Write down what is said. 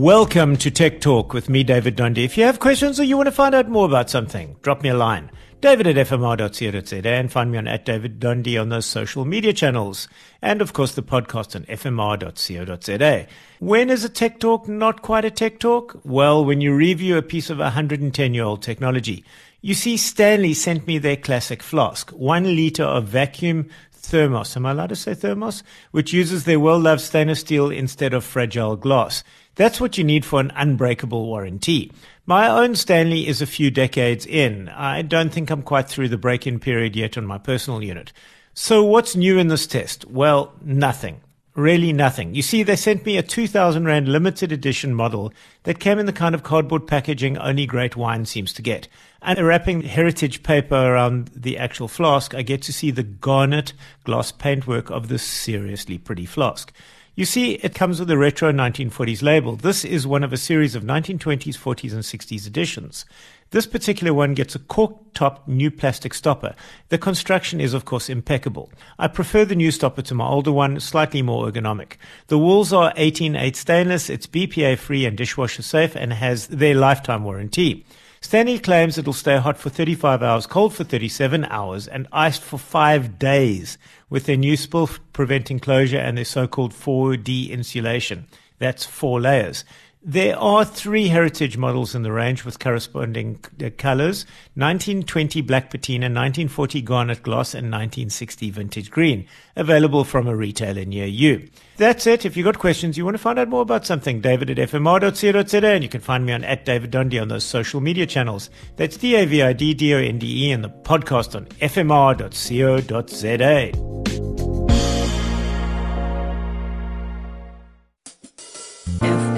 Welcome to Tech Talk with me, David Dundee. If you have questions or you want to find out more about something, drop me a line. David at fmr.co.za and find me on at David Dundee on those social media channels. And of course, the podcast on fmr.co.za. When is a tech talk not quite a tech talk? Well, when you review a piece of 110 year old technology. You see, Stanley sent me their classic flask, one liter of vacuum thermos. Am I allowed to say thermos? Which uses their well loved stainless steel instead of fragile glass. That's what you need for an unbreakable warranty. My own Stanley is a few decades in. I don't think I'm quite through the break in period yet on my personal unit. So what's new in this test? Well, nothing. Really nothing. You see, they sent me a 2000 Rand limited edition model that came in the kind of cardboard packaging only great wine seems to get. And wrapping heritage paper around the actual flask, I get to see the garnet gloss paintwork of this seriously pretty flask. You see, it comes with a retro 1940s label. This is one of a series of 1920s, 40s, and 60s editions. This particular one gets a cork top new plastic stopper. The construction is, of course, impeccable. I prefer the new stopper to my older one, slightly more ergonomic. The walls are 18.8 stainless, it's BPA free and dishwasher safe, and has their lifetime warranty. Stanley claims it'll stay hot for 35 hours, cold for 37 hours, and iced for five days with their new spill preventing closure and their so-called 4D insulation. That's four layers. There are three heritage models in the range with corresponding uh, colors 1920 black patina, 1940 garnet gloss, and 1960 vintage green, available from a retailer near you. That's it. If you've got questions, you want to find out more about something, david at fmr.co.za, and you can find me on at David Dundee on those social media channels. That's D A V I D D O N D E, and the podcast on fmr.co.za. F-